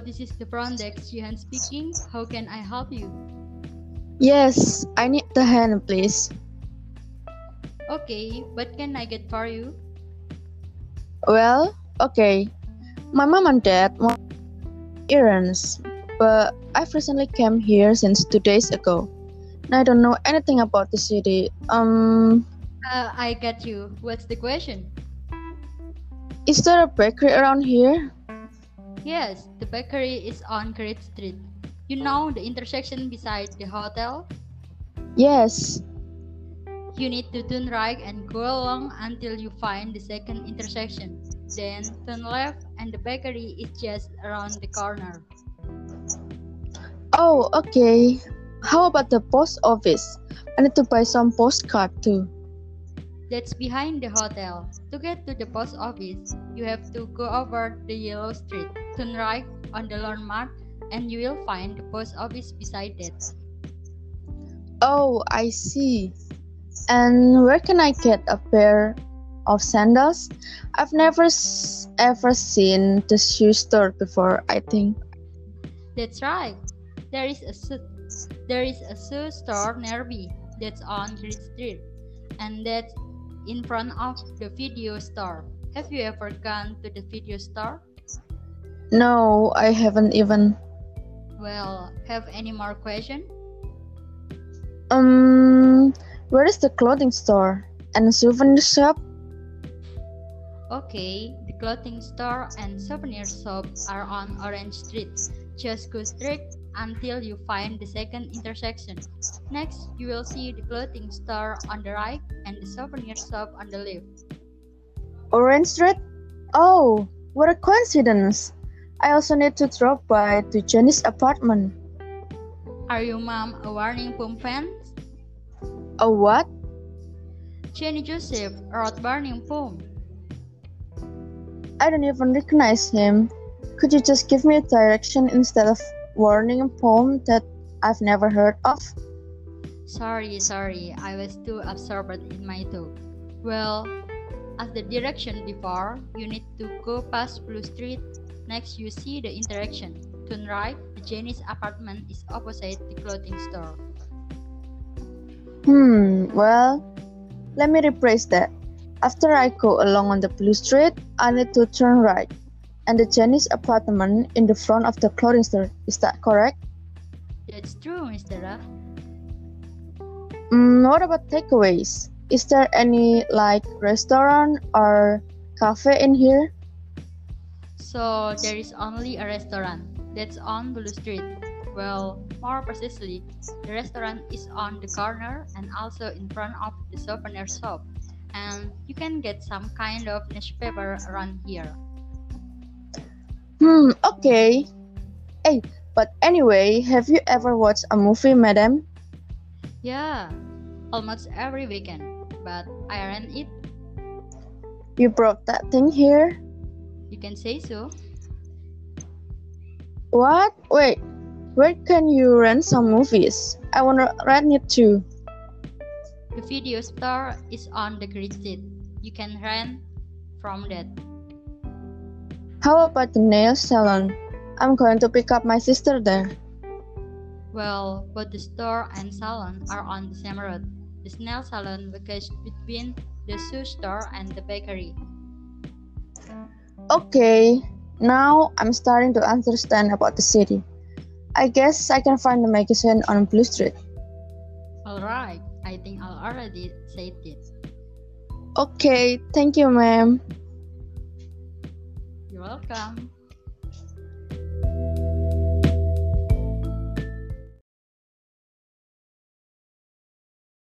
Hello, this is the front desk. Jihan speaking. How can I help you? Yes, I need the hand, please. Okay, what can I get for you? Well, okay. My mom and dad want errands, but I've recently came here since two days ago. And I don't know anything about the city. Um, Uh, I get you. What's the question? is there a bakery around here? Yes, the bakery is on Great Street. You know the intersection beside the hotel? Yes. You need to turn right and go along until you find the second intersection. Then turn left and the bakery is just around the corner. Oh, okay. How about the post office? I need to buy some postcard too. That's behind the hotel. To get to the post office, you have to go over the yellow street, turn right on the landmark, and you will find the post office beside it. Oh, I see. And where can I get a pair of sandals? I've never s- ever seen the shoe store before, I think. That's right. There is a shoe, there is a shoe store nearby that's on Great Street, and that's in front of the video store. Have you ever gone to the video store? No, I haven't even. Well, have any more question? Um, where is the clothing store and souvenir shop? Okay, the clothing store and souvenir shop are on Orange Street. Just go straight until you find the second intersection. Next, you will see the clothing store on the right and the souvenir shop on the left. Orange Street? Oh, what a coincidence! I also need to drop by to Jenny's apartment. Are you mom a Warning Poem fan? A what? Jenny Joseph wrote Burning Pump. I don't even recognize him. Could you just give me a direction instead of warning poem that I've never heard of? Sorry, sorry, I was too absorbed in my talk. Well, as the direction before, you need to go past Blue Street. Next, you see the interaction. Turn right, the Jenny's apartment is opposite the clothing store. Hmm, well, let me rephrase that. After I go along on the blue street, I need to turn right. And the Jenny's apartment in the front of the clothing store. Is that correct? That's true, Mr. Ruff. Mm, what about takeaways? Is there any like restaurant or cafe in here? So, there is only a restaurant that's on Blue Street. Well, more precisely, the restaurant is on the corner and also in front of the souvenir shop. And you can get some kind of newspaper around here. Hmm, okay. Hey, but anyway, have you ever watched a movie, madam? Yeah, almost every weekend. But I rent it. You brought that thing here? You can say so. What? Wait, where can you rent some movies? I wanna rent it too. The video store is on the Street. You can rent from that. How about the nail salon? I'm going to pick up my sister there. Well, both the store and salon are on the same road. The nail salon located between the shoe store and the bakery. Okay, now I'm starting to understand about the city. I guess I can find the magazine on Blue Street. Alright, I think I already said it. Okay, thank you, ma'am. Welcome.